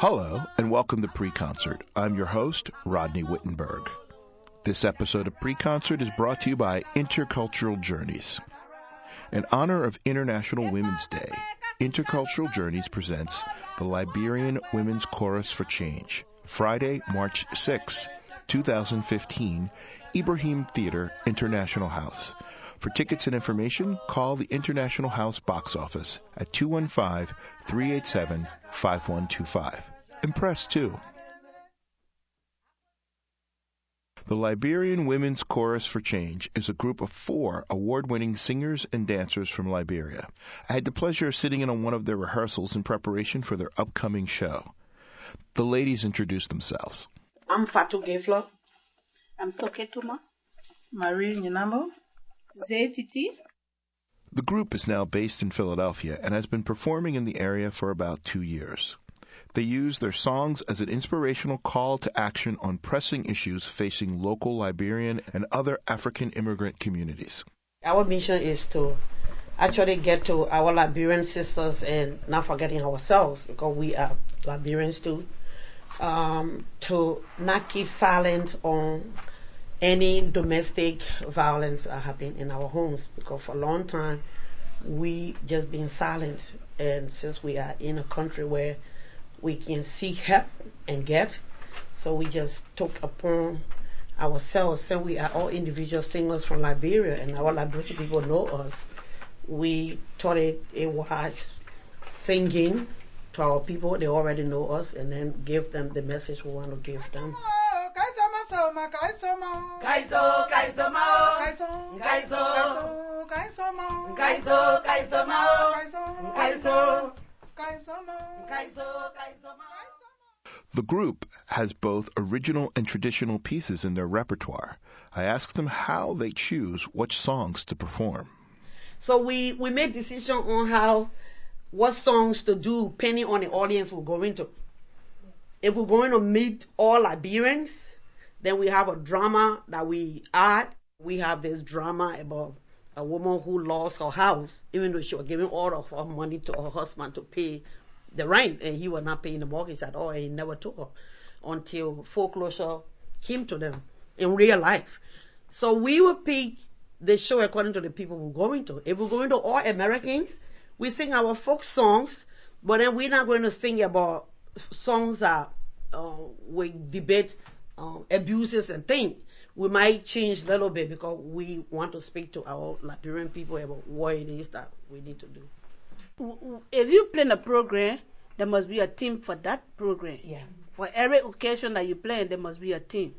Hello, and welcome to Pre Concert. I'm your host, Rodney Wittenberg. This episode of Pre Concert is brought to you by Intercultural Journeys. In honor of International Women's Day, Intercultural Journeys presents the Liberian Women's Chorus for Change, Friday, March 6, 2015, Ibrahim Theater, International House. For tickets and information, call the International House box office at 215 387 5125. Impress too. The Liberian Women's Chorus for Change is a group of four award winning singers and dancers from Liberia. I had the pleasure of sitting in on one of their rehearsals in preparation for their upcoming show. The ladies introduced themselves. I'm Fatu Geflo. I'm Toketuma. Marie Nyinamo. Zaytiti. The group is now based in Philadelphia and has been performing in the area for about two years. They use their songs as an inspirational call to action on pressing issues facing local Liberian and other African immigrant communities. Our mission is to actually get to our Liberian sisters and not forgetting ourselves because we are Liberians too. Um, to not keep silent on any domestic violence that happen in our homes because for a long time we just been silent. And since we are in a country where we can seek help and get so we just took upon ourselves. Since we are all individual singers from Liberia and our Liberian people know us. We taught it, it was singing to our people. They already know us and then give them the message we want to give them Kaisoma, Kaisoma, Kaiso, Kaiso Mao, Kaiso, Kaiso, Kaiso, Kaisoma, Kaiso, Kaiso Mao, Kaiso, Kaiso, Kaisoma, Kaiso, Kaiso Mao. The group has both original and traditional pieces in their repertoire. I asked them how they choose which songs to perform. So we we make decision on how what songs to do depending on the audience we're going to. If we're going to meet all Liberians, then we have a drama that we add. We have this drama about a woman who lost her house, even though she was giving all of her money to her husband to pay the rent, and he was not paying the mortgage at all, and he never told her until foreclosure came to them in real life. So we will pick the show according to the people we're going to. If we're going to all Americans, we sing our folk songs, but then we're not going to sing about songs that uh, we debate um, abuses and things. We might change a little bit because we want to speak to our Liberian people about what it is that we need to do. If you plan a program, there must be a team for that program. Yeah. For every occasion that you plan, there must be a team.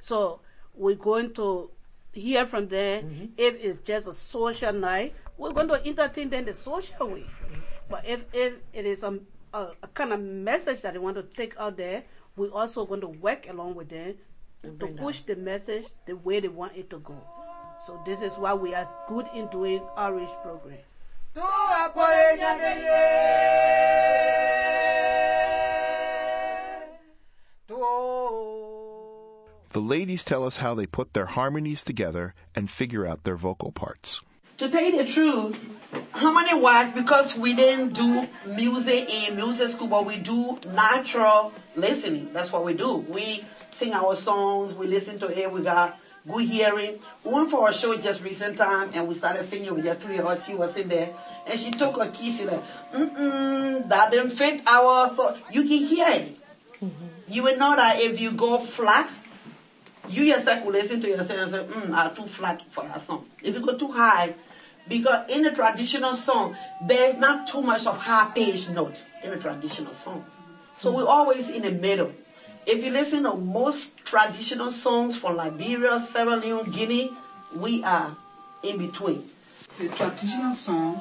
So we're going to hear from them. Mm-hmm. If it's just a social night, we're going to entertain them the social way. But if, if it is a, a, a kind of message that they want to take out there, we're also going to work along with them to push the message the way they want it to go. So this is why we are good in doing outreach program. Tu apole nyandeye. Tu. The ladies tell us how they put their harmonies together and figure out their vocal parts. To tell you the truth, how many was because we didn't do music in music school, but we do natural listening. That's what we do. We sing our songs, we listen to it, we got good hearing. We went for a show just recent time and we started singing with the three of us. She was in there and she took her key, she like, mm-mm, that didn't fit our so you can hear it. You will know that if you go flat, you yourself will listen to yourself and say, mm, I'm too flat for that song. If you go too high, because in a traditional song, there's not too much of high pitched note in the traditional songs. So hmm. we're always in the middle. If you listen to most traditional songs from Liberia, Sierra Leone, Guinea, we are in between. The traditional song,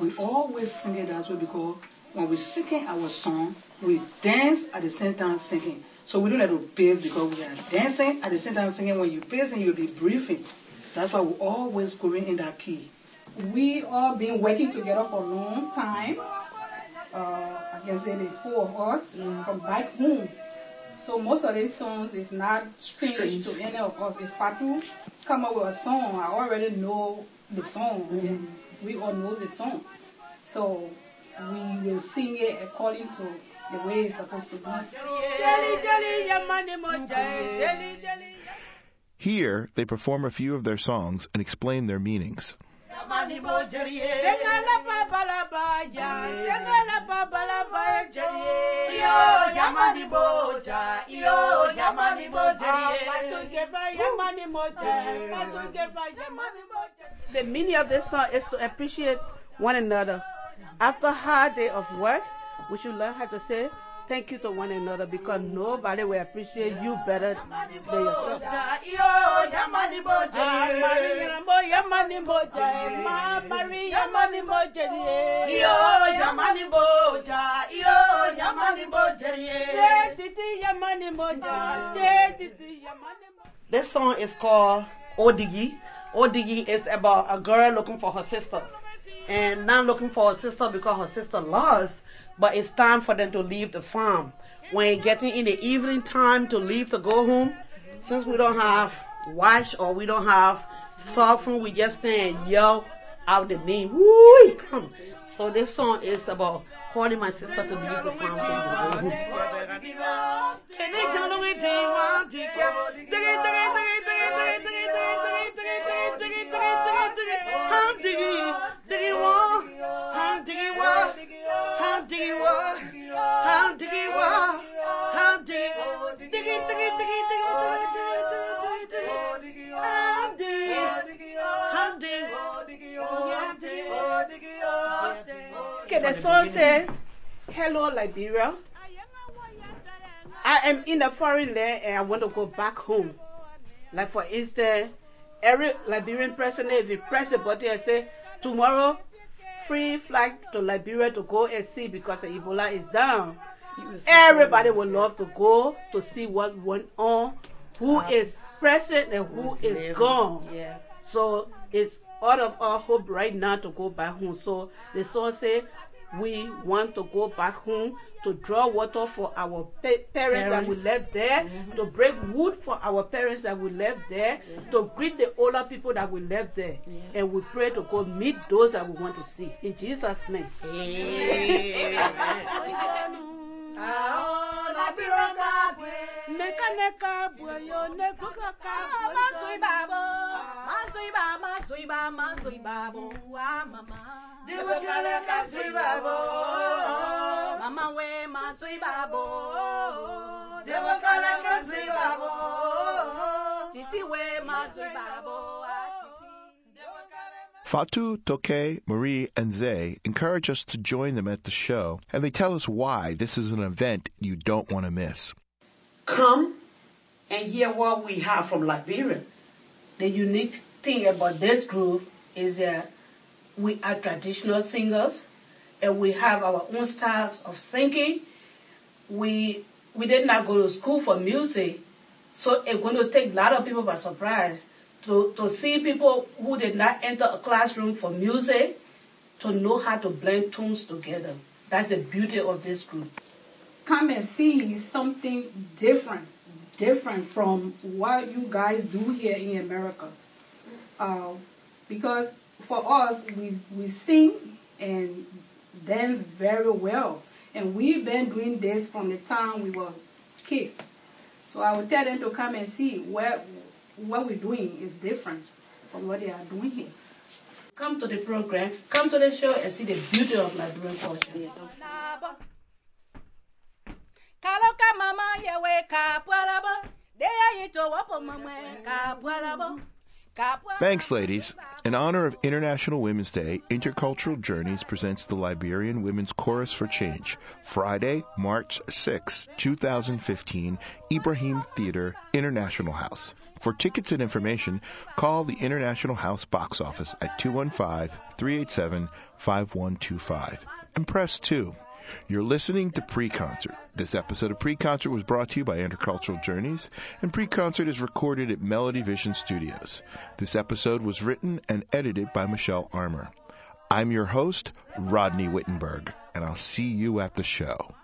we always sing it that way because when we're singing our song, we dance at the same time singing. So we don't have to pace because we are dancing at the same time singing. When you pacing, you'll be breathing. That's why we're always going in that key. We all been working together for a long time. Uh, I can say the four of us from back home. So most of these songs is not strange, Strange. to any of us. If Fatu come up with a song, I already know the song. And we all know the song. So we will sing it according to the way it's supposed to be. Jelly, jelly, yamani mo jai, jelly, jelly. Here, they perform a few of their songs and explain their meanings. Sengala pa balaba ya, sengala pa balaba jelly. Yo, yamani boja, yo, yamani boja. Patugeva yamani mo jai, patugeva eh. yamani mo jai. The meaning of this song is to appreciate one another. After a hard day of work, we should learn how to say thank you to one another because nobody will appreciate you better than yourself. This song is called Odigi. Odigi is about a girl looking for her sister. And not looking for her sister because her sister lost, but it's time for them to leave the farm. When getting in the evening time to leave to go home, since we don't have watch or we don't have cell phone, we just stand and yell out the name. Woo! Come. So this song is about calling my sister to leave the farm to go home. Okay, the song says, Hello, Liberia. I am in a foreign land and I want to go back home. Like, for instance, every Liberian president, if you press the button and say, Tomorrow, free flight to Liberia to go and see because Ebola is down. Everybody would love to go to see what went on, who is present and Who's living, gone. yeah. So it's out of our hope right now to go back home. So the song say we want to go back home to draw water for our pa- parents, that we left there, to break wood for our parents that we left there, to greet the older people that we left there, and we pray to go meet those that we want to see. In Jesus' name. Fatu, Toke, Marie, and Zay encourage us to join them at the show, and they tell us why this is an event you don't want to miss. Come and hear what we have from Liberia. The unique thing about this group is that we are traditional singers and we have our own styles of singing. We we did not go to school for music, so it's going to take a lot of people by surprise to, to see people who did not enter a classroom for music to know how to blend tunes together. That's the beauty of this group. Come and see something different, different from what you guys do here in America. Uh, because for us, we, we sing and dance very well. And we've been doing this from the time we were kids. So I would tell them to come and see where what we're doing is different from what they are doing here. Come to the program, come to the show and see the beauty of Liberian culture. Kaloka mama yewe kapwalabo, deya yito wapo mama kapwalabo. Thanks, ladies. In honor of International Women's Day, Intercultural Journeys presents the Liberian Women's Chorus for Change, Friday, March 6, 2015, Ibrahim Theater, International House. For tickets and information, call the International House box office at 215 387 5125 and press 2. You're listening to Pre-Concert. This episode of Pre-Concert was brought to you by Intercultural Journeys, and Pre-Concert is recorded at Melody Vision Studios. This episode was written and edited by Michelle Armour. I'm your host, Rodney Wittenberg, and I'll see you at the show.